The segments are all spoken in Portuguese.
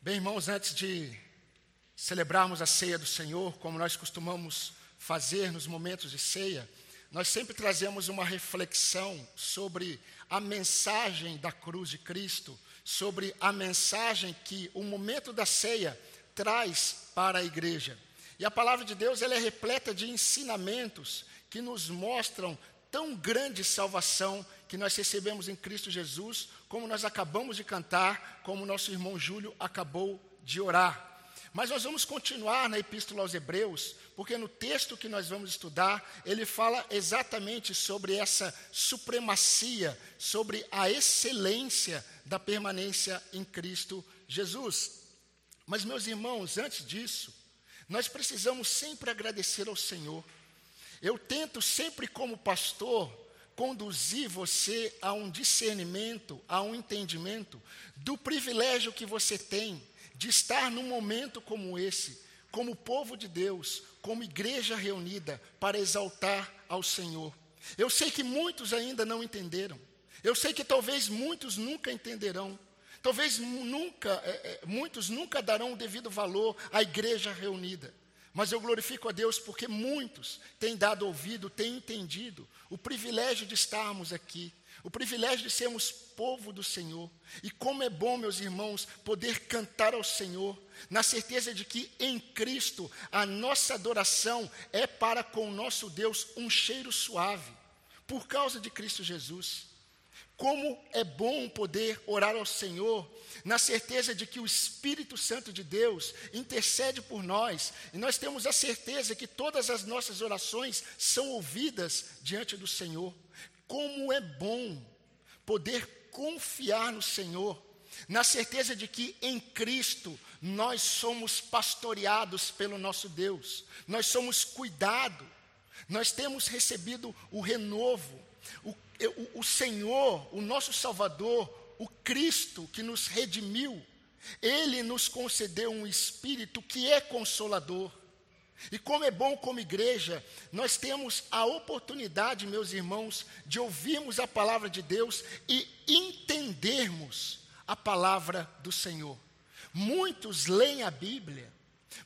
Bem, irmãos, antes de celebrarmos a ceia do Senhor, como nós costumamos fazer nos momentos de ceia, nós sempre trazemos uma reflexão sobre a mensagem da cruz de Cristo, sobre a mensagem que o momento da ceia traz para a igreja. E a palavra de Deus ela é repleta de ensinamentos que nos mostram tão grande salvação que nós recebemos em Cristo Jesus, como nós acabamos de cantar, como nosso irmão Júlio acabou de orar. Mas nós vamos continuar na Epístola aos Hebreus, porque no texto que nós vamos estudar, ele fala exatamente sobre essa supremacia, sobre a excelência da permanência em Cristo Jesus. Mas, meus irmãos, antes disso, nós precisamos sempre agradecer ao Senhor. Eu tento sempre, como pastor, conduzir você a um discernimento, a um entendimento do privilégio que você tem de estar num momento como esse, como povo de Deus, como igreja reunida para exaltar ao Senhor. Eu sei que muitos ainda não entenderam. Eu sei que talvez muitos nunca entenderão. Talvez nunca, é, é, muitos nunca darão o devido valor à igreja reunida. Mas eu glorifico a Deus porque muitos têm dado ouvido, têm entendido o privilégio de estarmos aqui, o privilégio de sermos povo do Senhor. E como é bom, meus irmãos, poder cantar ao Senhor, na certeza de que em Cristo a nossa adoração é para com o nosso Deus um cheiro suave, por causa de Cristo Jesus. Como é bom poder orar ao Senhor, na certeza de que o Espírito Santo de Deus intercede por nós, e nós temos a certeza que todas as nossas orações são ouvidas diante do Senhor. Como é bom poder confiar no Senhor, na certeza de que em Cristo nós somos pastoreados pelo nosso Deus, nós somos cuidados, nós temos recebido o renovo, o o, o Senhor, o nosso Salvador, o Cristo que nos redimiu, ele nos concedeu um espírito que é consolador. E como é bom como igreja, nós temos a oportunidade, meus irmãos, de ouvirmos a palavra de Deus e entendermos a palavra do Senhor. Muitos leem a Bíblia,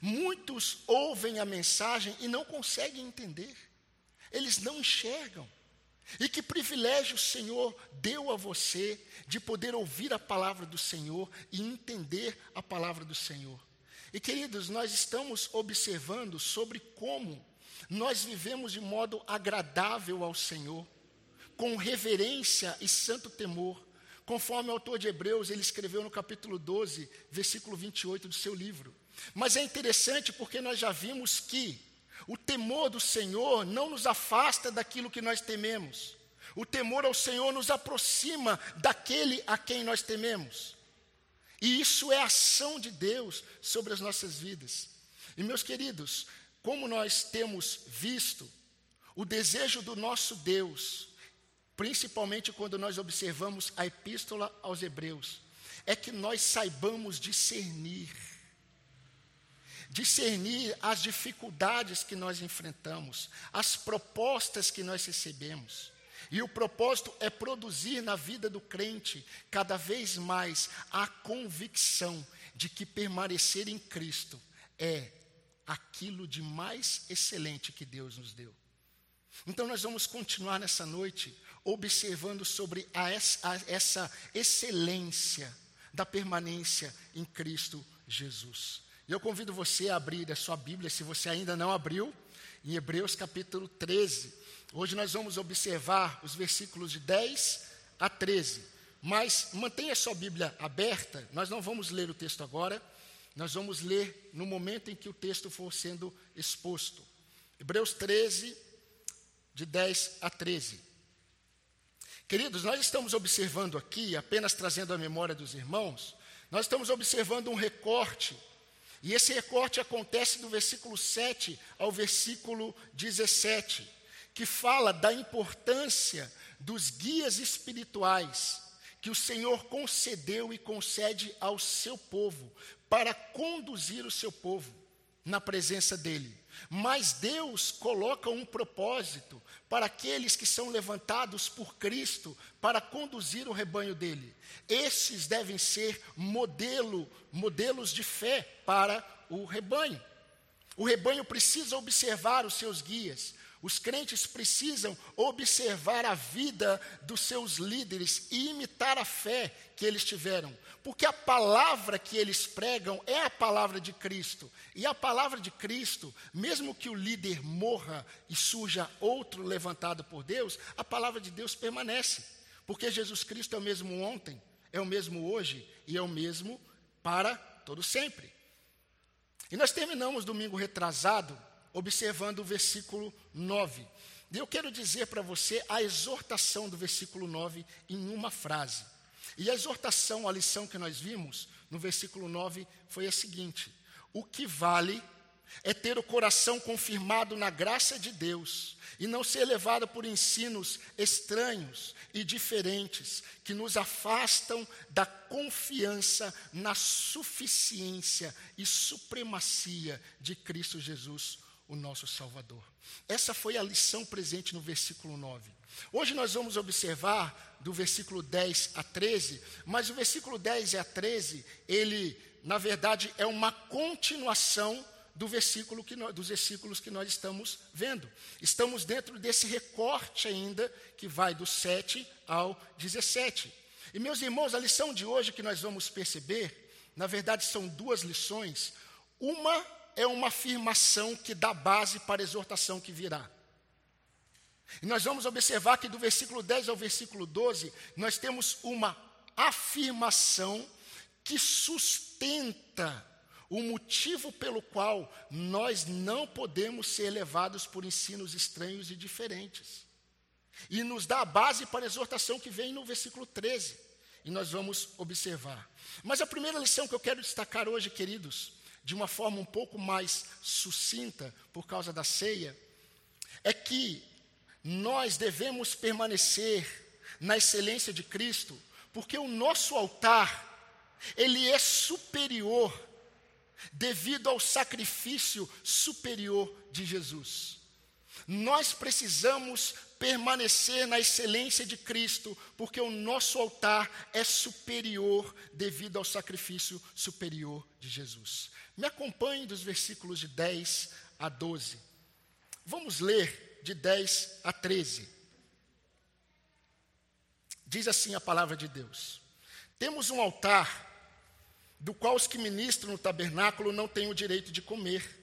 muitos ouvem a mensagem e não conseguem entender. Eles não enxergam. E que privilégio o Senhor deu a você de poder ouvir a palavra do Senhor e entender a palavra do Senhor. E queridos, nós estamos observando sobre como nós vivemos de modo agradável ao Senhor, com reverência e santo temor, conforme o autor de Hebreus ele escreveu no capítulo 12, versículo 28 do seu livro. Mas é interessante porque nós já vimos que o temor do Senhor não nos afasta daquilo que nós tememos. O temor ao Senhor nos aproxima daquele a quem nós tememos. E isso é ação de Deus sobre as nossas vidas. E meus queridos, como nós temos visto, o desejo do nosso Deus, principalmente quando nós observamos a epístola aos Hebreus, é que nós saibamos discernir discernir as dificuldades que nós enfrentamos, as propostas que nós recebemos. E o propósito é produzir na vida do crente cada vez mais a convicção de que permanecer em Cristo é aquilo de mais excelente que Deus nos deu. Então, nós vamos continuar nessa noite observando sobre a, a, essa excelência da permanência em Cristo Jesus. E eu convido você a abrir a sua Bíblia, se você ainda não abriu, em Hebreus capítulo 13. Hoje nós vamos observar os versículos de 10 a 13. Mas mantenha a sua Bíblia aberta, nós não vamos ler o texto agora, nós vamos ler no momento em que o texto for sendo exposto. Hebreus 13, de 10 a 13. Queridos, nós estamos observando aqui, apenas trazendo a memória dos irmãos, nós estamos observando um recorte e esse recorte acontece do versículo 7 ao versículo 17, que fala da importância dos guias espirituais que o Senhor concedeu e concede ao seu povo para conduzir o seu povo. na presença dele. Mas Deus coloca um propósito para aqueles que são levantados por Cristo para conduzir o rebanho dele. Esses devem ser modelo, modelos de fé para o rebanho. O rebanho precisa observar os seus guias, os crentes precisam observar a vida dos seus líderes e imitar a fé que eles tiveram, porque a palavra que eles pregam é a palavra de Cristo. E a palavra de Cristo, mesmo que o líder morra e surja outro levantado por Deus, a palavra de Deus permanece, porque Jesus Cristo é o mesmo ontem, é o mesmo hoje e é o mesmo para todo sempre. E nós terminamos domingo retrasado observando o versículo 9. E eu quero dizer para você a exortação do versículo 9 em uma frase. E a exortação, a lição que nós vimos no versículo 9 foi a seguinte: O que vale é ter o coração confirmado na graça de Deus e não ser levado por ensinos estranhos e diferentes que nos afastam da confiança na suficiência e supremacia de Cristo Jesus, o nosso Salvador. Essa foi a lição presente no versículo 9. Hoje nós vamos observar do versículo 10 a 13, mas o versículo 10 a 13, ele, na verdade, é uma continuação do versículo que nós, dos versículos que nós estamos vendo. Estamos dentro desse recorte ainda, que vai do 7 ao 17. E, meus irmãos, a lição de hoje que nós vamos perceber, na verdade, são duas lições. Uma é uma afirmação que dá base para a exortação que virá. E nós vamos observar que do versículo 10 ao versículo 12, nós temos uma afirmação que sustenta o motivo pelo qual nós não podemos ser levados por ensinos estranhos e diferentes. E nos dá a base para a exortação que vem no versículo 13. E nós vamos observar. Mas a primeira lição que eu quero destacar hoje, queridos, de uma forma um pouco mais sucinta, por causa da ceia, é que nós devemos permanecer na excelência de Cristo, porque o nosso altar, ele é superior devido ao sacrifício superior de Jesus. Nós precisamos permanecer na excelência de Cristo, porque o nosso altar é superior devido ao sacrifício superior de Jesus. Me acompanhe dos versículos de 10 a 12. Vamos ler de 10 a 13. Diz assim a palavra de Deus: Temos um altar, do qual os que ministram no tabernáculo não têm o direito de comer,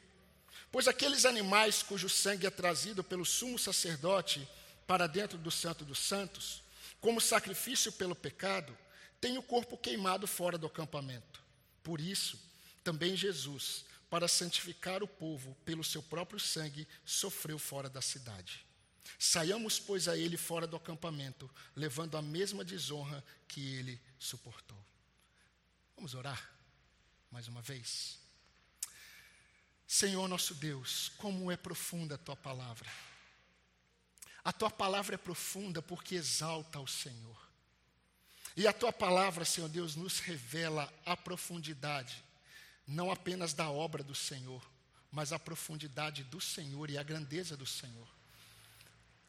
pois aqueles animais cujo sangue é trazido pelo sumo sacerdote para dentro do Santo dos Santos, como sacrifício pelo pecado, têm o corpo queimado fora do acampamento. Por isso, também Jesus, para santificar o povo pelo seu próprio sangue, sofreu fora da cidade. Saiamos, pois, a ele fora do acampamento, levando a mesma desonra que ele suportou. Vamos orar mais uma vez. Senhor nosso Deus, como é profunda a tua palavra. A tua palavra é profunda porque exalta o Senhor. E a tua palavra, Senhor Deus, nos revela a profundidade não apenas da obra do Senhor, mas a profundidade do Senhor e a grandeza do Senhor.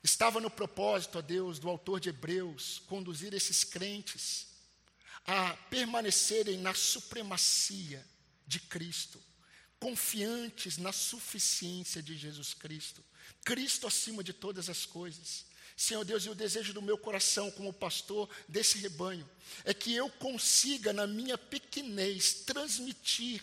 Estava no propósito, a Deus, do autor de Hebreus, conduzir esses crentes a permanecerem na supremacia de Cristo, confiantes na suficiência de Jesus Cristo, Cristo acima de todas as coisas. Senhor Deus, e o desejo do meu coração como pastor desse rebanho é que eu consiga, na minha pequenez, transmitir,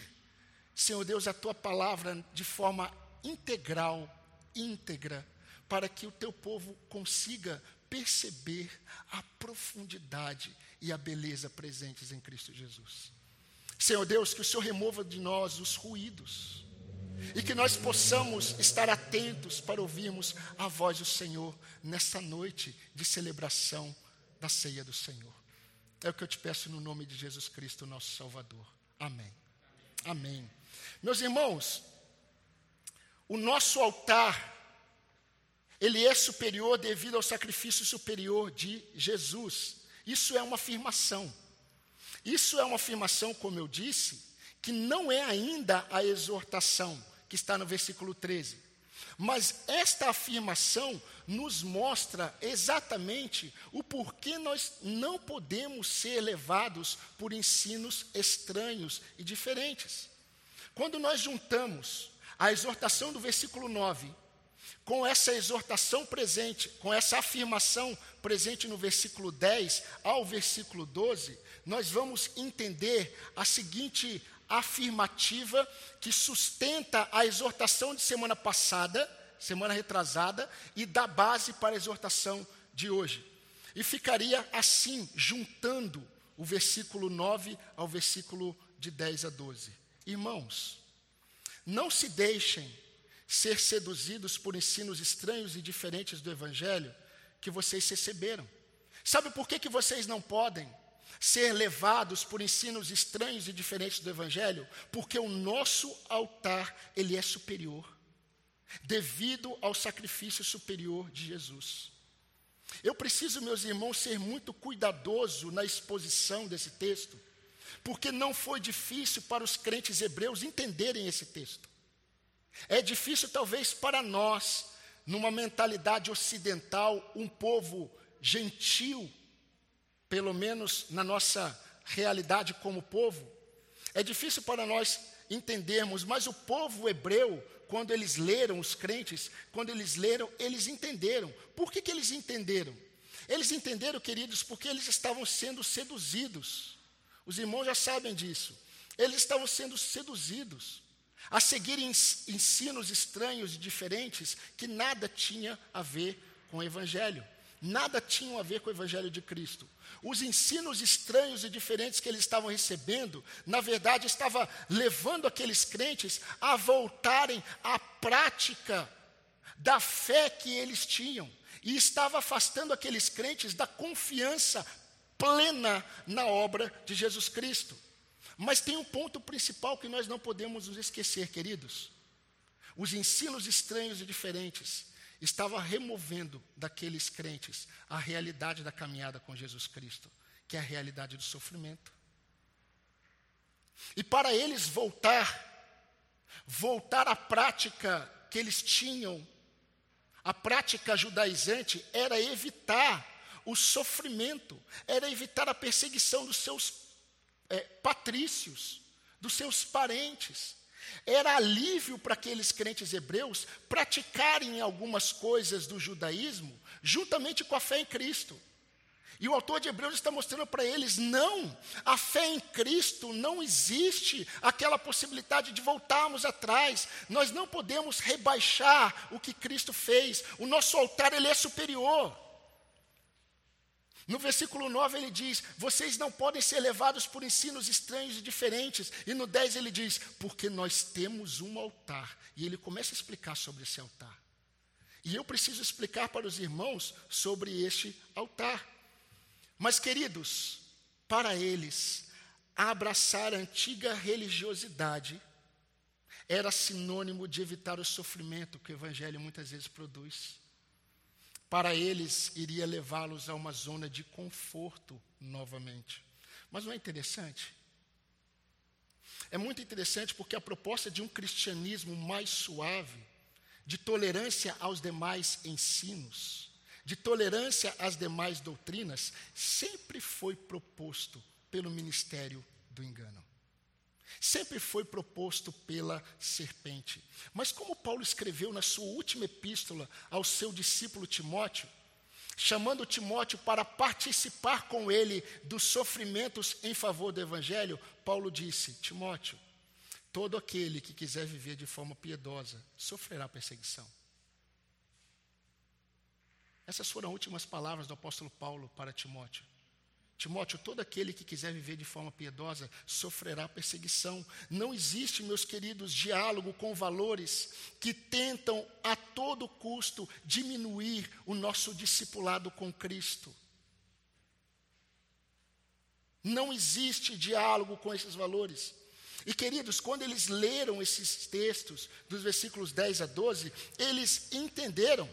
Senhor Deus, a tua palavra de forma integral, íntegra, para que o teu povo consiga perceber a profundidade e a beleza presentes em Cristo Jesus. Senhor Deus, que o Senhor remova de nós os ruídos e que nós possamos estar atentos para ouvirmos a voz do Senhor nesta noite de celebração da ceia do Senhor. É o que eu te peço no nome de Jesus Cristo, nosso Salvador. Amém. Amém. Meus irmãos, o nosso altar, ele é superior devido ao sacrifício superior de Jesus. Isso é uma afirmação. Isso é uma afirmação, como eu disse, que não é ainda a exortação, que está no versículo 13. Mas esta afirmação nos mostra exatamente o porquê nós não podemos ser levados por ensinos estranhos e diferentes. Quando nós juntamos a exortação do versículo 9 com essa exortação presente, com essa afirmação presente no versículo 10 ao versículo 12, nós vamos entender a seguinte afirmativa que sustenta a exortação de semana passada, semana retrasada, e dá base para a exortação de hoje. E ficaria assim, juntando o versículo 9 ao versículo de 10 a 12. Irmãos, não se deixem ser seduzidos por ensinos estranhos e diferentes do Evangelho que vocês receberam. Sabe por que, que vocês não podem? ser levados por ensinos estranhos e diferentes do evangelho, porque o nosso altar, ele é superior, devido ao sacrifício superior de Jesus. Eu preciso, meus irmãos, ser muito cuidadoso na exposição desse texto, porque não foi difícil para os crentes hebreus entenderem esse texto. É difícil, talvez, para nós, numa mentalidade ocidental, um povo gentil, pelo menos na nossa realidade como povo, é difícil para nós entendermos, mas o povo hebreu, quando eles leram, os crentes, quando eles leram, eles entenderam. Por que, que eles entenderam? Eles entenderam, queridos, porque eles estavam sendo seduzidos. Os irmãos já sabem disso. Eles estavam sendo seduzidos a seguirem ensinos estranhos e diferentes que nada tinha a ver com o Evangelho nada tinham a ver com o Evangelho de Cristo. Os ensinos estranhos e diferentes que eles estavam recebendo, na verdade, estava levando aqueles crentes a voltarem à prática da fé que eles tinham, e estava afastando aqueles crentes da confiança plena na obra de Jesus Cristo. Mas tem um ponto principal que nós não podemos nos esquecer, queridos. Os ensinos estranhos e diferentes estava removendo daqueles crentes a realidade da caminhada com Jesus Cristo, que é a realidade do sofrimento. E para eles voltar, voltar à prática que eles tinham, a prática judaizante era evitar o sofrimento, era evitar a perseguição dos seus é, patrícios, dos seus parentes, era alívio para aqueles crentes hebreus praticarem algumas coisas do judaísmo juntamente com a fé em Cristo. E o autor de Hebreus está mostrando para eles: não, a fé em Cristo não existe aquela possibilidade de voltarmos atrás. Nós não podemos rebaixar o que Cristo fez. O nosso altar ele é superior. No versículo 9 ele diz: Vocês não podem ser levados por ensinos estranhos e diferentes. E no 10 ele diz: Porque nós temos um altar. E ele começa a explicar sobre esse altar. E eu preciso explicar para os irmãos sobre este altar. Mas, queridos, para eles, abraçar a antiga religiosidade era sinônimo de evitar o sofrimento que o Evangelho muitas vezes produz para eles iria levá-los a uma zona de conforto novamente. Mas não é interessante? É muito interessante porque a proposta de um cristianismo mais suave, de tolerância aos demais ensinos, de tolerância às demais doutrinas, sempre foi proposto pelo ministério do engano sempre foi proposto pela serpente. Mas como Paulo escreveu na sua última epístola ao seu discípulo Timóteo, chamando Timóteo para participar com ele dos sofrimentos em favor do evangelho, Paulo disse: Timóteo, todo aquele que quiser viver de forma piedosa sofrerá perseguição. Essas foram as últimas palavras do apóstolo Paulo para Timóteo. Timóteo, todo aquele que quiser viver de forma piedosa sofrerá perseguição. Não existe, meus queridos, diálogo com valores que tentam a todo custo diminuir o nosso discipulado com Cristo. Não existe diálogo com esses valores. E queridos, quando eles leram esses textos, dos versículos 10 a 12, eles entenderam,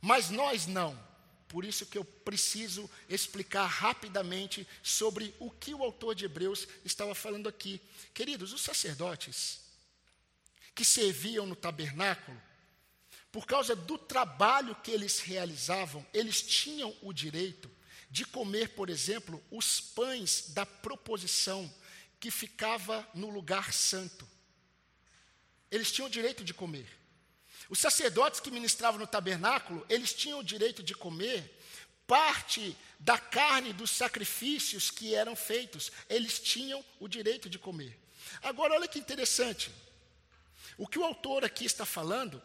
mas nós não. Por isso que eu preciso explicar rapidamente sobre o que o autor de Hebreus estava falando aqui. Queridos, os sacerdotes que serviam no tabernáculo, por causa do trabalho que eles realizavam, eles tinham o direito de comer, por exemplo, os pães da proposição que ficava no lugar santo. Eles tinham o direito de comer. Os sacerdotes que ministravam no tabernáculo, eles tinham o direito de comer parte da carne dos sacrifícios que eram feitos. Eles tinham o direito de comer. Agora, olha que interessante. O que o autor aqui está falando,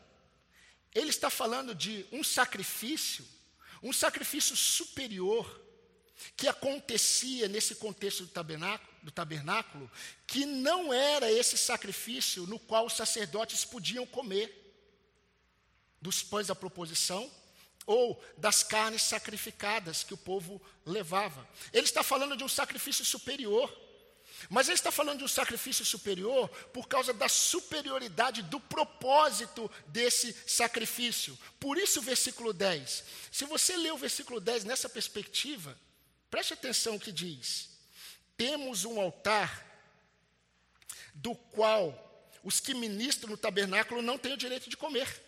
ele está falando de um sacrifício, um sacrifício superior, que acontecia nesse contexto do tabernáculo, do tabernáculo, que não era esse sacrifício no qual os sacerdotes podiam comer dos pães da proposição ou das carnes sacrificadas que o povo levava. Ele está falando de um sacrifício superior. Mas ele está falando de um sacrifício superior por causa da superioridade do propósito desse sacrifício. Por isso, o versículo 10. Se você ler o versículo 10 nessa perspectiva, preste atenção o que diz. Temos um altar do qual os que ministram no tabernáculo não têm o direito de comer.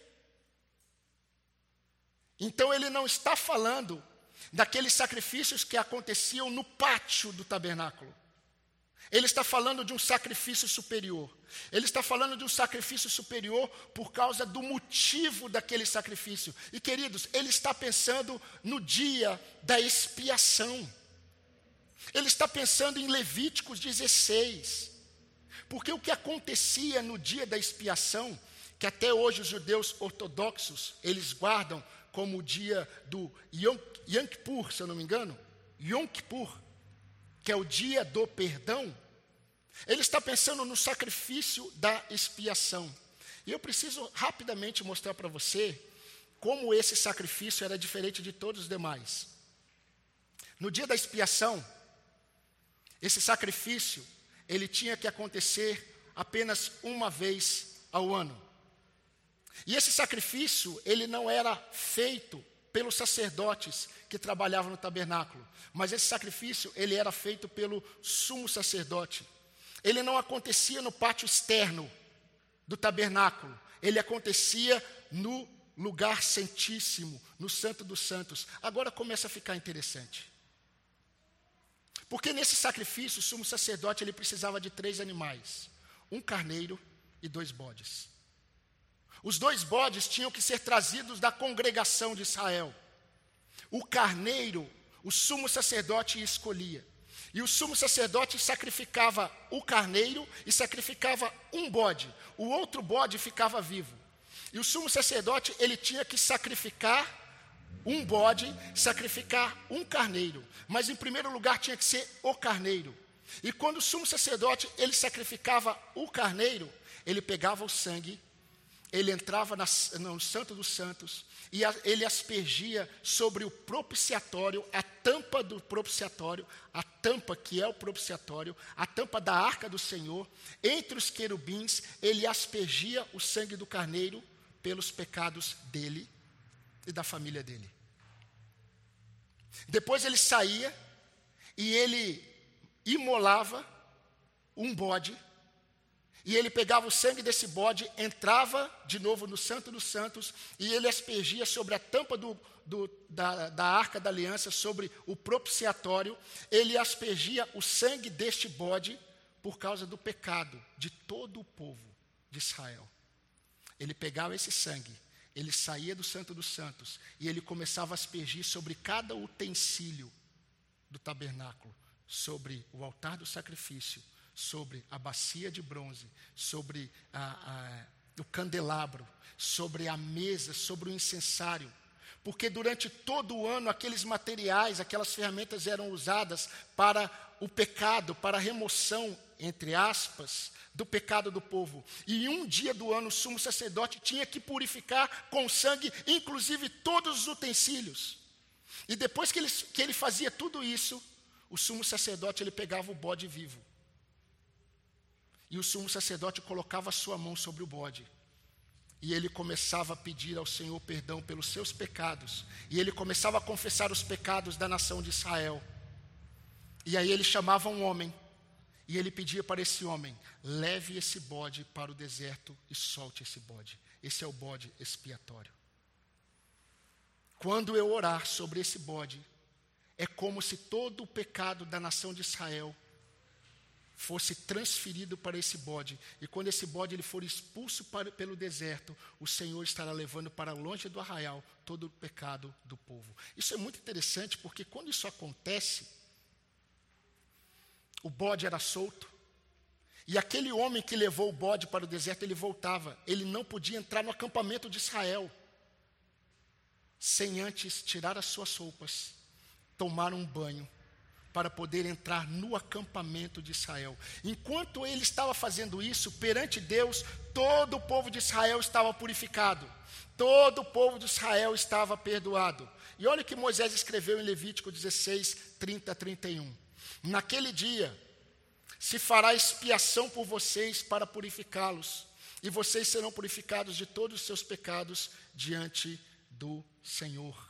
Então ele não está falando daqueles sacrifícios que aconteciam no pátio do tabernáculo. Ele está falando de um sacrifício superior. Ele está falando de um sacrifício superior por causa do motivo daquele sacrifício. E queridos, ele está pensando no dia da expiação. Ele está pensando em Levíticos 16. Porque o que acontecia no dia da expiação, que até hoje os judeus ortodoxos, eles guardam como o dia do Yom, Yom Kippur, se eu não me engano, Yom Kippur, que é o dia do perdão, ele está pensando no sacrifício da expiação. E eu preciso rapidamente mostrar para você como esse sacrifício era diferente de todos os demais. No dia da expiação, esse sacrifício, ele tinha que acontecer apenas uma vez ao ano. E esse sacrifício, ele não era feito pelos sacerdotes que trabalhavam no tabernáculo, mas esse sacrifício, ele era feito pelo sumo sacerdote. Ele não acontecia no pátio externo do tabernáculo, ele acontecia no lugar santíssimo, no santo dos santos. Agora começa a ficar interessante. Porque nesse sacrifício, o sumo sacerdote ele precisava de três animais: um carneiro e dois bodes. Os dois bodes tinham que ser trazidos da congregação de Israel. O carneiro, o sumo sacerdote escolhia. E o sumo sacerdote sacrificava o carneiro e sacrificava um bode. O outro bode ficava vivo. E o sumo sacerdote, ele tinha que sacrificar um bode, sacrificar um carneiro. Mas em primeiro lugar tinha que ser o carneiro. E quando o sumo sacerdote, ele sacrificava o carneiro, ele pegava o sangue ele entrava na, no Santo dos Santos e a, ele aspergia sobre o propiciatório, a tampa do propiciatório, a tampa que é o propiciatório, a tampa da arca do Senhor, entre os querubins, ele aspergia o sangue do carneiro pelos pecados dele e da família dele. Depois ele saía e ele imolava um bode e ele pegava o sangue desse bode, entrava de novo no Santo dos Santos, e ele aspergia sobre a tampa do, do, da, da arca da aliança, sobre o propiciatório, ele aspergia o sangue deste bode por causa do pecado de todo o povo de Israel. Ele pegava esse sangue, ele saía do Santo dos Santos, e ele começava a aspergir sobre cada utensílio do tabernáculo, sobre o altar do sacrifício, sobre a bacia de bronze, sobre a, a, o candelabro, sobre a mesa, sobre o incensário. Porque durante todo o ano aqueles materiais, aquelas ferramentas eram usadas para o pecado, para a remoção, entre aspas, do pecado do povo. E um dia do ano o sumo sacerdote tinha que purificar com sangue, inclusive todos os utensílios. E depois que ele, que ele fazia tudo isso, o sumo sacerdote ele pegava o bode vivo e o sumo sacerdote colocava sua mão sobre o bode. E ele começava a pedir ao Senhor perdão pelos seus pecados. E ele começava a confessar os pecados da nação de Israel. E aí ele chamava um homem. E ele pedia para esse homem: leve esse bode para o deserto e solte esse bode. Esse é o bode expiatório. Quando eu orar sobre esse bode, é como se todo o pecado da nação de Israel fosse transferido para esse bode. E quando esse bode ele for expulso para, pelo deserto, o Senhor estará levando para longe do arraial todo o pecado do povo. Isso é muito interessante porque quando isso acontece, o bode era solto. E aquele homem que levou o bode para o deserto, ele voltava. Ele não podia entrar no acampamento de Israel sem antes tirar as suas roupas, tomar um banho para poder entrar no acampamento de Israel. Enquanto ele estava fazendo isso, perante Deus, todo o povo de Israel estava purificado, todo o povo de Israel estava perdoado. E olha o que Moisés escreveu em Levítico 16, 30 a 31. Naquele dia se fará expiação por vocês para purificá-los, e vocês serão purificados de todos os seus pecados diante do Senhor.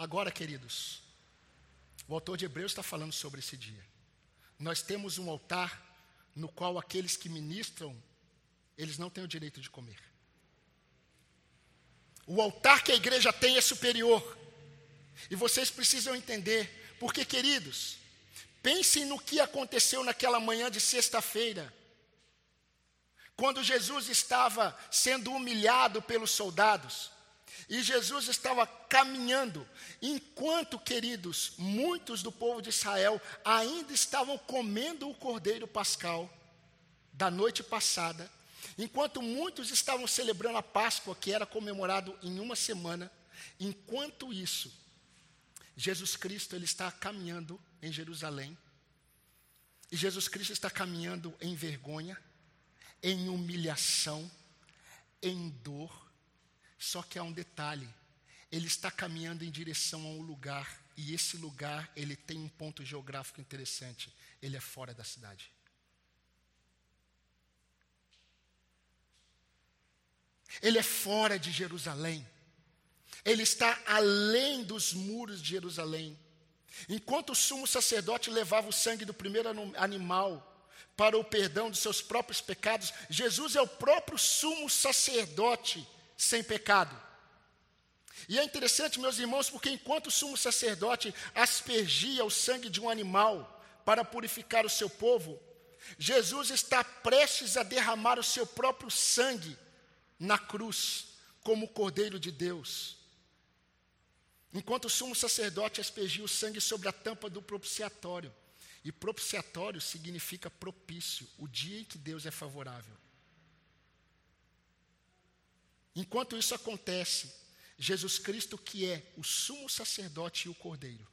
Agora, queridos, o autor de Hebreus está falando sobre esse dia. Nós temos um altar no qual aqueles que ministram, eles não têm o direito de comer. O altar que a igreja tem é superior. E vocês precisam entender, porque, queridos, pensem no que aconteceu naquela manhã de sexta-feira, quando Jesus estava sendo humilhado pelos soldados. E Jesus estava caminhando, enquanto, queridos, muitos do povo de Israel ainda estavam comendo o cordeiro pascal da noite passada, enquanto muitos estavam celebrando a Páscoa, que era comemorado em uma semana, enquanto isso, Jesus Cristo ele está caminhando em Jerusalém. E Jesus Cristo está caminhando em vergonha, em humilhação, em dor, só que há um detalhe: ele está caminhando em direção a um lugar, e esse lugar ele tem um ponto geográfico interessante. Ele é fora da cidade. Ele é fora de Jerusalém. Ele está além dos muros de Jerusalém. Enquanto o sumo sacerdote levava o sangue do primeiro animal para o perdão dos seus próprios pecados, Jesus é o próprio sumo sacerdote sem pecado. E é interessante, meus irmãos, porque enquanto o sumo sacerdote aspergia o sangue de um animal para purificar o seu povo, Jesus está prestes a derramar o seu próprio sangue na cruz, como o Cordeiro de Deus. Enquanto o sumo sacerdote aspergia o sangue sobre a tampa do propiciatório. E propiciatório significa propício, o dia em que Deus é favorável. Enquanto isso acontece, Jesus Cristo, que é o sumo sacerdote e o cordeiro,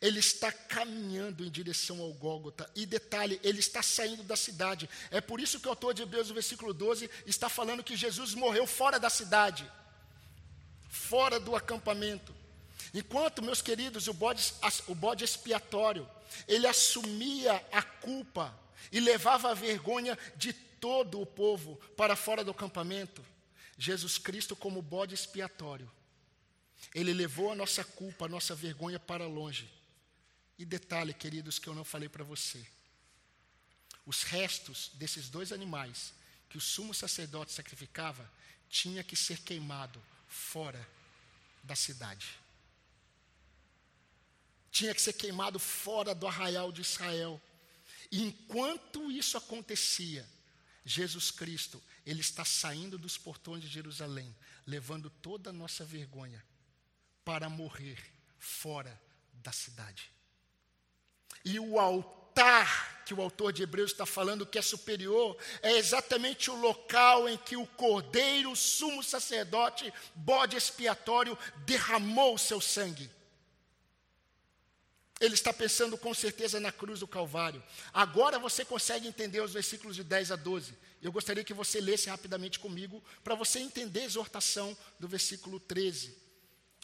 ele está caminhando em direção ao Gólgota. E detalhe, ele está saindo da cidade. É por isso que o autor de Hebreus, no versículo 12, está falando que Jesus morreu fora da cidade, fora do acampamento. Enquanto, meus queridos, o bode, o bode expiatório, ele assumia a culpa e levava a vergonha de todo o povo para fora do acampamento. Jesus Cristo como bode expiatório. Ele levou a nossa culpa, a nossa vergonha para longe. E detalhe, queridos, que eu não falei para você. Os restos desses dois animais que o sumo sacerdote sacrificava tinha que ser queimado fora da cidade. Tinha que ser queimado fora do arraial de Israel. E enquanto isso acontecia, Jesus Cristo ele está saindo dos portões de Jerusalém, levando toda a nossa vergonha para morrer fora da cidade. E o altar que o autor de Hebreus está falando que é superior é exatamente o local em que o cordeiro, o sumo sacerdote, bode expiatório, derramou o seu sangue. Ele está pensando com certeza na cruz do Calvário. Agora você consegue entender os versículos de 10 a 12. Eu gostaria que você lesse rapidamente comigo para você entender a exortação do versículo 13.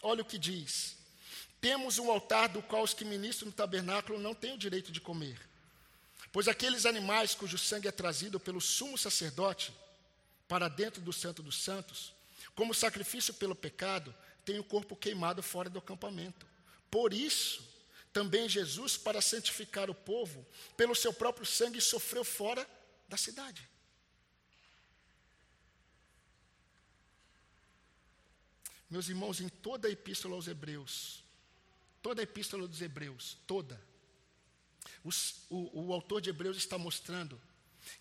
Olha o que diz: Temos um altar do qual os que ministram no tabernáculo não têm o direito de comer. Pois aqueles animais cujo sangue é trazido pelo sumo sacerdote para dentro do Santo dos Santos, como sacrifício pelo pecado, têm o corpo queimado fora do acampamento. Por isso, também Jesus, para santificar o povo, pelo seu próprio sangue, sofreu fora da cidade. Meus irmãos, em toda a epístola aos Hebreus, toda a epístola dos Hebreus, toda, os, o, o autor de Hebreus está mostrando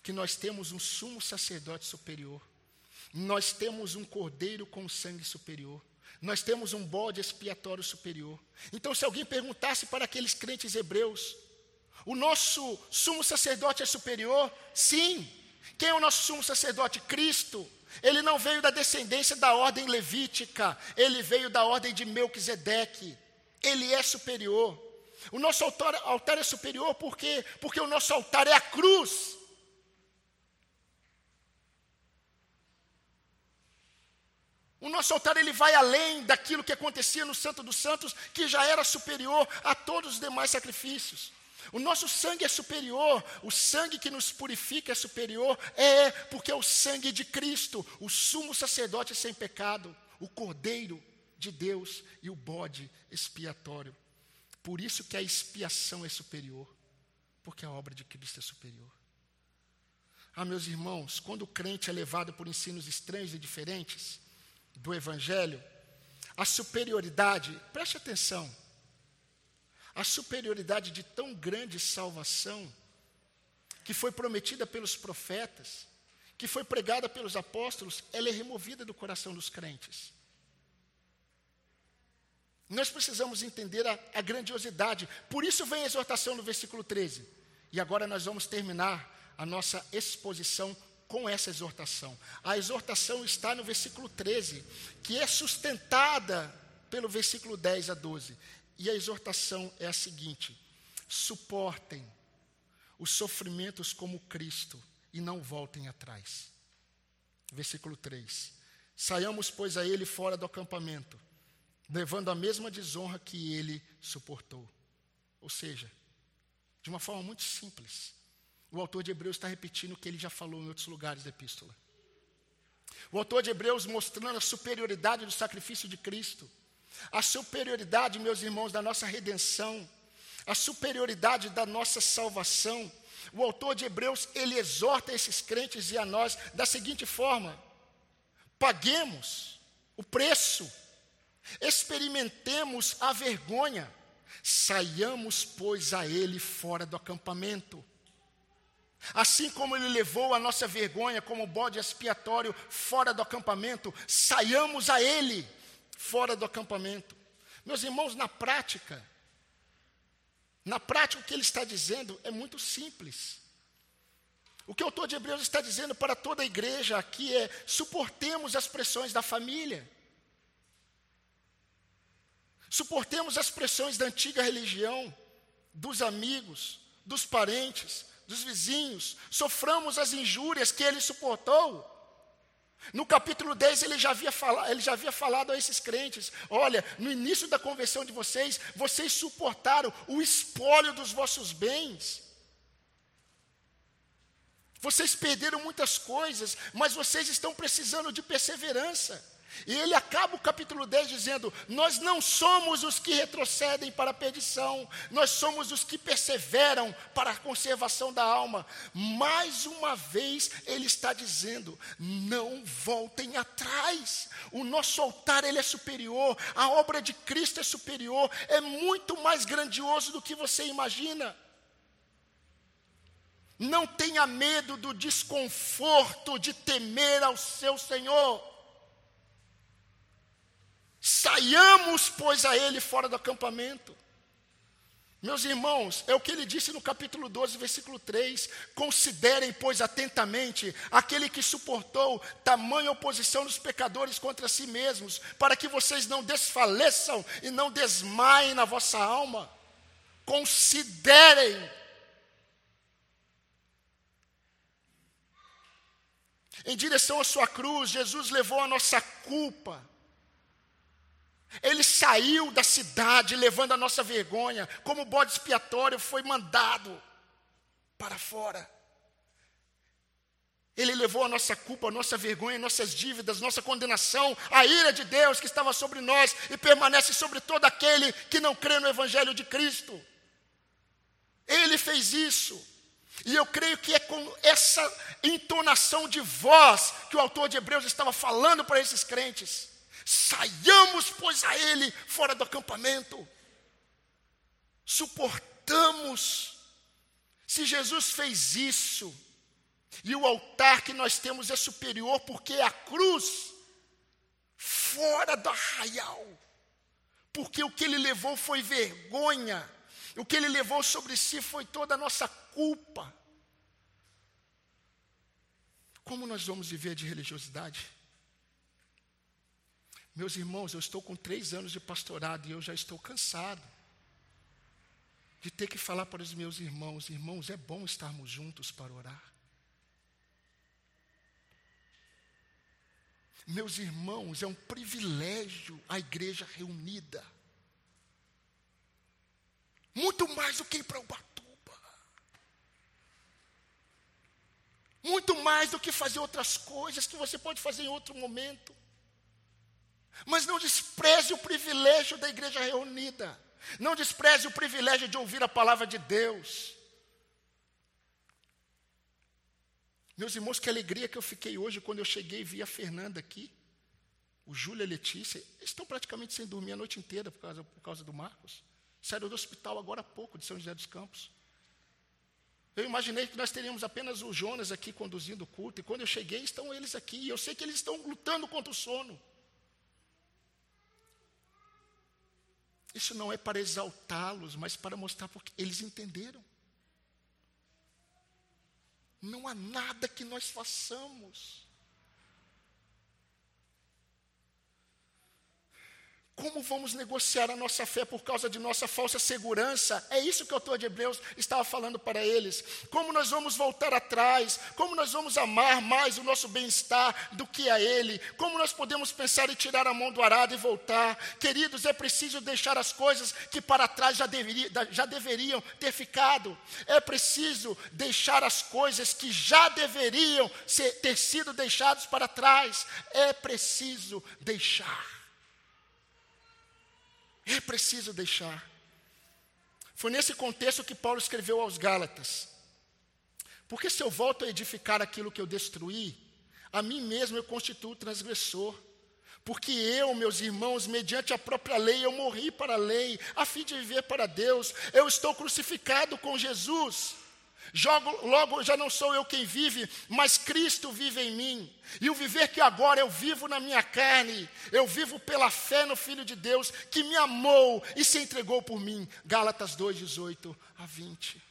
que nós temos um sumo sacerdote superior, nós temos um cordeiro com sangue superior, nós temos um bode expiatório superior. Então, se alguém perguntasse para aqueles crentes hebreus, o nosso sumo sacerdote é superior? Sim. Quem é o nosso sumo sacerdote? Cristo. Ele não veio da descendência da ordem levítica, ele veio da ordem de Melquisedeque. Ele é superior. O nosso altar, altar é superior por quê? Porque o nosso altar é a cruz. O nosso altar ele vai além daquilo que acontecia no Santo dos Santos, que já era superior a todos os demais sacrifícios. O nosso sangue é superior, o sangue que nos purifica é superior, é porque é o sangue de Cristo, o sumo sacerdote sem pecado, o cordeiro de Deus e o bode expiatório. Por isso que a expiação é superior, porque a obra de Cristo é superior. Ah, meus irmãos, quando o crente é levado por ensinos estranhos e diferentes, do Evangelho, a superioridade, preste atenção, a superioridade de tão grande salvação, que foi prometida pelos profetas, que foi pregada pelos apóstolos, ela é removida do coração dos crentes. Nós precisamos entender a, a, grandiosidade. Por isso vem a exortação no versículo 13. E agora nós vamos terminar a nossa exposição com essa exortação. A exortação está no versículo 13, que é sustentada pelo versículo 10 a 12. E a exortação é a seguinte: suportem os sofrimentos como Cristo e não voltem atrás. Versículo 3: Saiamos, pois, a ele fora do acampamento, levando a mesma desonra que ele suportou. Ou seja, de uma forma muito simples, o autor de Hebreus está repetindo o que ele já falou em outros lugares da epístola. O autor de Hebreus mostrando a superioridade do sacrifício de Cristo, a superioridade, meus irmãos, da nossa redenção, a superioridade da nossa salvação. O autor de Hebreus, ele exorta esses crentes e a nós da seguinte forma: paguemos o preço, experimentemos a vergonha, saiamos, pois, a ele fora do acampamento. Assim como ele levou a nossa vergonha como bode expiatório fora do acampamento, saiamos a ele fora do acampamento. Meus irmãos, na prática, na prática o que ele está dizendo é muito simples. O que o autor de Hebreus está dizendo para toda a igreja aqui é: suportemos as pressões da família, suportemos as pressões da antiga religião, dos amigos, dos parentes, dos vizinhos, soframos as injúrias que ele suportou. No capítulo 10, ele já, havia falado, ele já havia falado a esses crentes: olha, no início da conversão de vocês, vocês suportaram o espólio dos vossos bens. Vocês perderam muitas coisas, mas vocês estão precisando de perseverança. E ele acaba o capítulo 10 dizendo: Nós não somos os que retrocedem para a perdição, nós somos os que perseveram para a conservação da alma. Mais uma vez, ele está dizendo: Não voltem atrás. O nosso altar ele é superior, a obra de Cristo é superior, é muito mais grandioso do que você imagina. Não tenha medo do desconforto de temer ao seu Senhor. Saiamos, pois, a ele fora do acampamento. Meus irmãos, é o que ele disse no capítulo 12, versículo 3: Considerem, pois, atentamente aquele que suportou tamanha oposição dos pecadores contra si mesmos, para que vocês não desfaleçam e não desmaiem na vossa alma. Considerem. Em direção à sua cruz, Jesus levou a nossa culpa ele saiu da cidade levando a nossa vergonha, como bode expiatório foi mandado para fora. Ele levou a nossa culpa, a nossa vergonha, nossas dívidas, nossa condenação, a ira de Deus que estava sobre nós e permanece sobre todo aquele que não crê no Evangelho de Cristo. Ele fez isso. E eu creio que é com essa entonação de voz que o autor de Hebreus estava falando para esses crentes. Saiamos, pois, a ele fora do acampamento. Suportamos. Se Jesus fez isso, e o altar que nós temos é superior, porque é a cruz fora do arraial. Porque o que ele levou foi vergonha o que ele levou sobre si foi toda a nossa culpa. Como nós vamos viver de religiosidade? Meus irmãos, eu estou com três anos de pastorado e eu já estou cansado de ter que falar para os meus irmãos: irmãos, é bom estarmos juntos para orar. Meus irmãos, é um privilégio a igreja reunida. Muito mais do que ir para Ubatuba. Muito mais do que fazer outras coisas que você pode fazer em outro momento. Mas não despreze o privilégio da igreja reunida. Não despreze o privilégio de ouvir a palavra de Deus. Meus irmãos, que alegria que eu fiquei hoje quando eu cheguei e vi a Fernanda aqui. O Júlio e a Letícia estão praticamente sem dormir a noite inteira por causa, por causa do Marcos. Saíram do hospital agora há pouco, de São José dos Campos. Eu imaginei que nós teríamos apenas o Jonas aqui conduzindo o culto, e quando eu cheguei, estão eles aqui, e eu sei que eles estão lutando contra o sono. Isso não é para exaltá-los, mas para mostrar porque eles entenderam. Não há nada que nós façamos Como vamos negociar a nossa fé por causa de nossa falsa segurança? É isso que o autor de Hebreus estava falando para eles. Como nós vamos voltar atrás? Como nós vamos amar mais o nosso bem-estar do que a Ele? Como nós podemos pensar em tirar a mão do arado e voltar? Queridos, é preciso deixar as coisas que para trás já, deveria, já deveriam ter ficado. É preciso deixar as coisas que já deveriam ser, ter sido deixadas para trás. É preciso deixar. É preciso deixar. Foi nesse contexto que Paulo escreveu aos Gálatas. Porque se eu volto a edificar aquilo que eu destruí, a mim mesmo eu constituo transgressor. Porque eu, meus irmãos, mediante a própria lei, eu morri para a lei, a fim de viver para Deus. Eu estou crucificado com Jesus. Jogo, logo já não sou eu quem vive, mas Cristo vive em mim. E o viver que agora eu vivo na minha carne, eu vivo pela fé no Filho de Deus, que me amou e se entregou por mim. Gálatas 2, 18 a 20.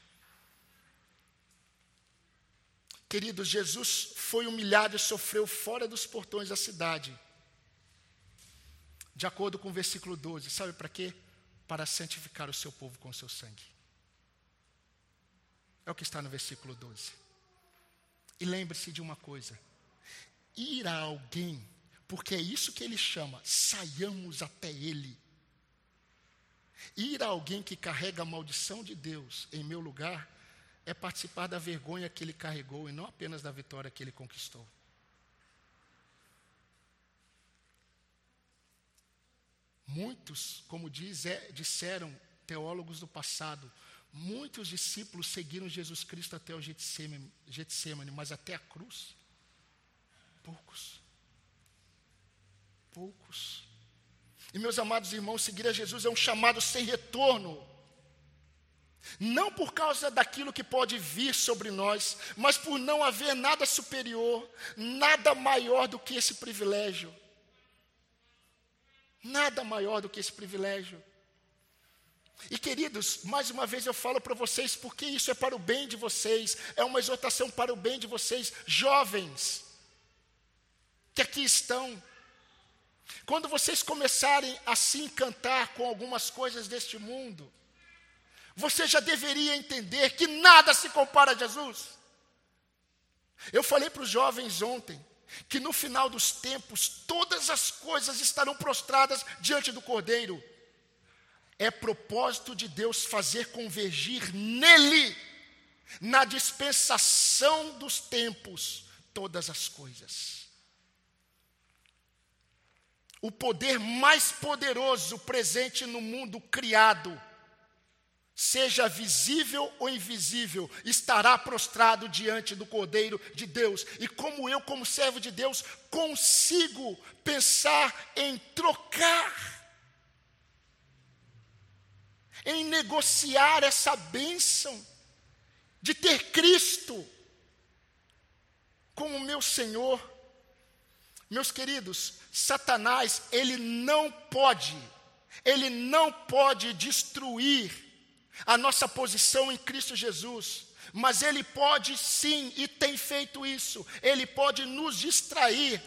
Queridos, Jesus foi humilhado e sofreu fora dos portões da cidade. De acordo com o versículo 12, sabe para quê? Para santificar o seu povo com o seu sangue. É o que está no versículo 12. E lembre-se de uma coisa: ir a alguém, porque é isso que ele chama, saiamos até ele. Ir a alguém que carrega a maldição de Deus em meu lugar é participar da vergonha que ele carregou e não apenas da vitória que ele conquistou. Muitos, como diz, é, disseram teólogos do passado, Muitos discípulos seguiram Jesus Cristo até o Getsemane, mas até a cruz, poucos. Poucos. E meus amados irmãos, seguir a Jesus é um chamado sem retorno. Não por causa daquilo que pode vir sobre nós, mas por não haver nada superior, nada maior do que esse privilégio. Nada maior do que esse privilégio. E queridos, mais uma vez eu falo para vocês, porque isso é para o bem de vocês, é uma exortação para o bem de vocês, jovens, que aqui estão. Quando vocês começarem a se encantar com algumas coisas deste mundo, você já deveria entender que nada se compara a Jesus. Eu falei para os jovens ontem que no final dos tempos todas as coisas estarão prostradas diante do Cordeiro é propósito de Deus fazer convergir nele, na dispensação dos tempos, todas as coisas. O poder mais poderoso presente no mundo criado, seja visível ou invisível, estará prostrado diante do Cordeiro de Deus. E como eu, como servo de Deus, consigo pensar em trocar em negociar essa bênção de ter Cristo como meu Senhor. Meus queridos, Satanás, ele não pode, ele não pode destruir a nossa posição em Cristo Jesus, mas ele pode sim, e tem feito isso, ele pode nos distrair,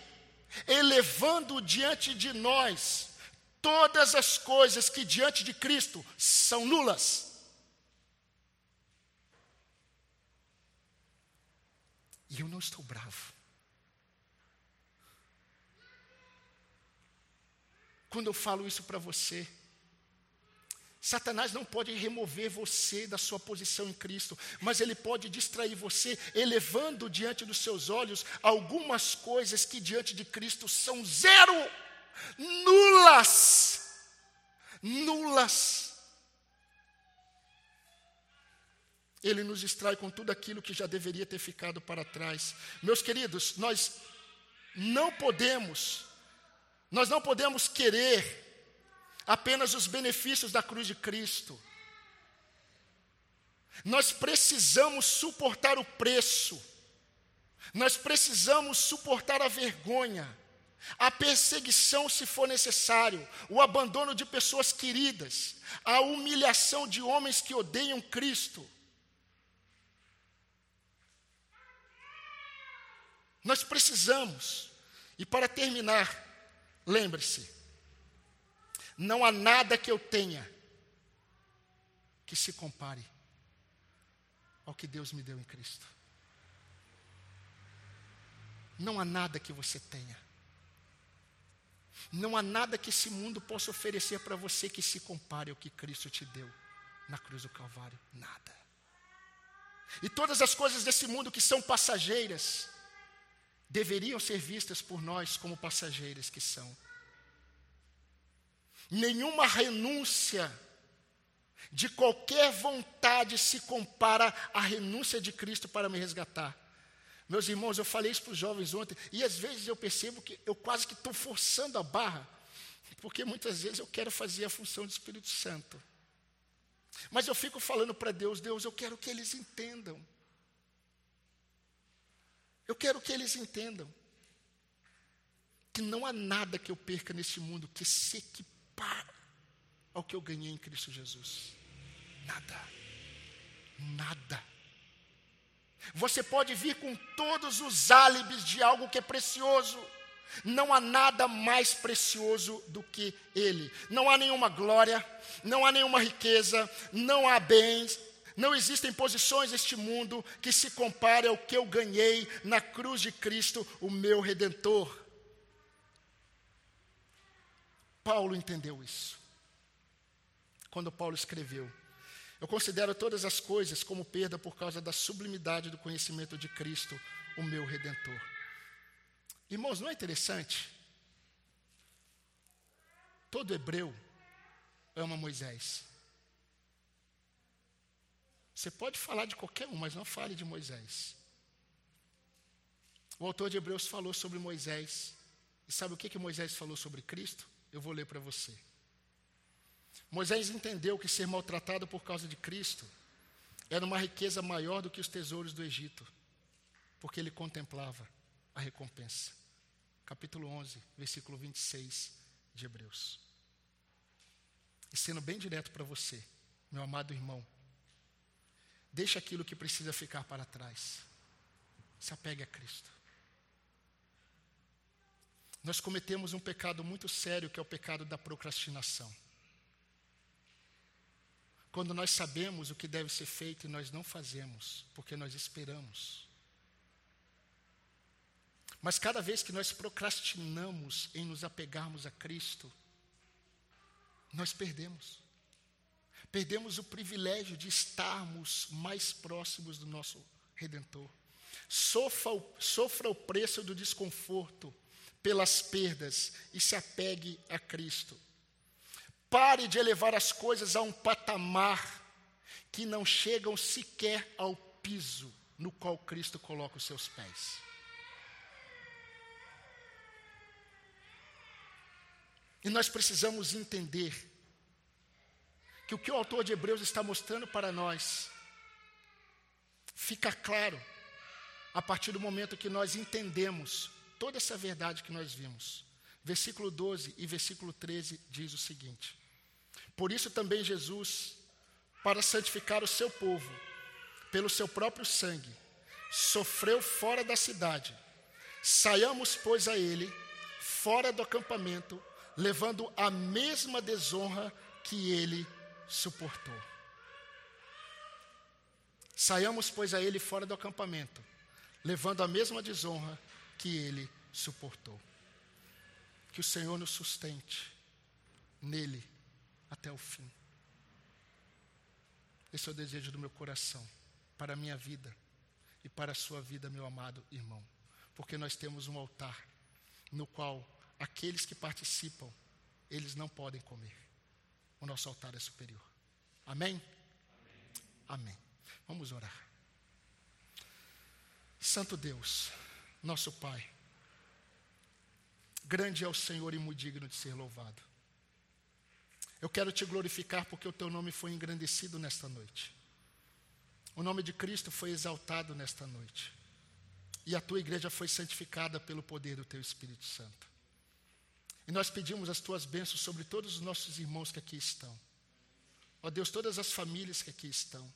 elevando diante de nós todas as coisas que diante de Cristo são nulas. E eu não estou bravo. Quando eu falo isso para você, Satanás não pode remover você da sua posição em Cristo, mas ele pode distrair você, elevando diante dos seus olhos algumas coisas que diante de Cristo são zero nulas. Nulas. Ele nos distrai com tudo aquilo que já deveria ter ficado para trás. Meus queridos, nós não podemos, nós não podemos querer apenas os benefícios da cruz de Cristo. Nós precisamos suportar o preço, nós precisamos suportar a vergonha, a perseguição, se for necessário, o abandono de pessoas queridas, a humilhação de homens que odeiam Cristo. Nós precisamos, e para terminar, lembre-se: não há nada que eu tenha que se compare ao que Deus me deu em Cristo. Não há nada que você tenha não há nada que esse mundo possa oferecer para você que se compare ao que Cristo te deu na cruz do Calvário. Nada. E todas as coisas desse mundo que são passageiras, deveriam ser vistas por nós como passageiras que são. Nenhuma renúncia de qualquer vontade se compara à renúncia de Cristo para me resgatar. Meus irmãos, eu falei isso para os jovens ontem, e às vezes eu percebo que eu quase que estou forçando a barra, porque muitas vezes eu quero fazer a função do Espírito Santo. Mas eu fico falando para Deus, Deus, eu quero que eles entendam. Eu quero que eles entendam que não há nada que eu perca nesse mundo que se equipare ao que eu ganhei em Cristo Jesus. Nada. Nada. Você pode vir com todos os álibis de algo que é precioso. Não há nada mais precioso do que Ele. Não há nenhuma glória, não há nenhuma riqueza, não há bens, não existem posições neste mundo que se compare ao que eu ganhei na cruz de Cristo, o meu redentor. Paulo entendeu isso. Quando Paulo escreveu eu considero todas as coisas como perda por causa da sublimidade do conhecimento de Cristo, o meu redentor. Irmãos, não é interessante? Todo hebreu ama Moisés. Você pode falar de qualquer um, mas não fale de Moisés. O autor de Hebreus falou sobre Moisés. E sabe o que, que Moisés falou sobre Cristo? Eu vou ler para você. Moisés entendeu que ser maltratado por causa de Cristo era uma riqueza maior do que os tesouros do Egito, porque ele contemplava a recompensa. Capítulo 11, versículo 26 de Hebreus. E sendo bem direto para você, meu amado irmão, deixa aquilo que precisa ficar para trás. Se apegue a Cristo. Nós cometemos um pecado muito sério, que é o pecado da procrastinação. Quando nós sabemos o que deve ser feito e nós não fazemos, porque nós esperamos. Mas cada vez que nós procrastinamos em nos apegarmos a Cristo, nós perdemos. Perdemos o privilégio de estarmos mais próximos do nosso Redentor. sofra, sofra o preço do desconforto, pelas perdas e se apegue a Cristo. Pare de elevar as coisas a um patamar que não chegam sequer ao piso no qual Cristo coloca os seus pés. E nós precisamos entender que o que o autor de Hebreus está mostrando para nós fica claro a partir do momento que nós entendemos toda essa verdade que nós vimos. Versículo 12 e versículo 13 diz o seguinte: Por isso também Jesus, para santificar o seu povo, pelo seu próprio sangue, sofreu fora da cidade. Saiamos, pois, a ele, fora do acampamento, levando a mesma desonra que ele suportou. Saiamos, pois, a ele fora do acampamento, levando a mesma desonra que ele suportou. Que o Senhor nos sustente nele até o fim. Esse é o desejo do meu coração, para a minha vida e para a sua vida, meu amado irmão. Porque nós temos um altar no qual aqueles que participam, eles não podem comer. O nosso altar é superior. Amém? Amém. Amém. Vamos orar. Santo Deus, nosso Pai. Grande é o Senhor e muito digno de ser louvado. Eu quero te glorificar porque o teu nome foi engrandecido nesta noite. O nome de Cristo foi exaltado nesta noite. E a tua igreja foi santificada pelo poder do teu Espírito Santo. E nós pedimos as tuas bênçãos sobre todos os nossos irmãos que aqui estão. Ó Deus, todas as famílias que aqui estão,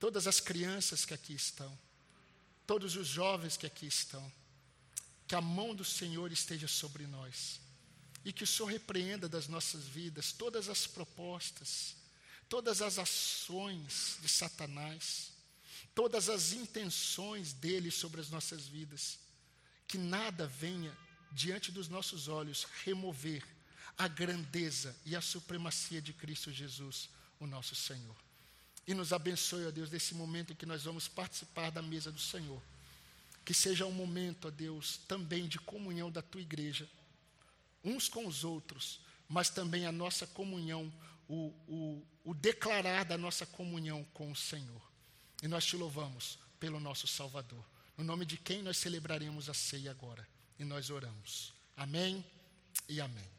todas as crianças que aqui estão, todos os jovens que aqui estão, que a mão do Senhor esteja sobre nós e que o Senhor repreenda das nossas vidas todas as propostas, todas as ações de Satanás, todas as intenções dele sobre as nossas vidas, que nada venha diante dos nossos olhos remover a grandeza e a supremacia de Cristo Jesus, o nosso Senhor. E nos abençoe, ó Deus, desse momento em que nós vamos participar da mesa do Senhor. Que seja um momento, ó Deus, também de comunhão da tua igreja, uns com os outros, mas também a nossa comunhão, o, o, o declarar da nossa comunhão com o Senhor. E nós te louvamos pelo nosso Salvador. No nome de quem nós celebraremos a ceia agora. E nós oramos. Amém e amém.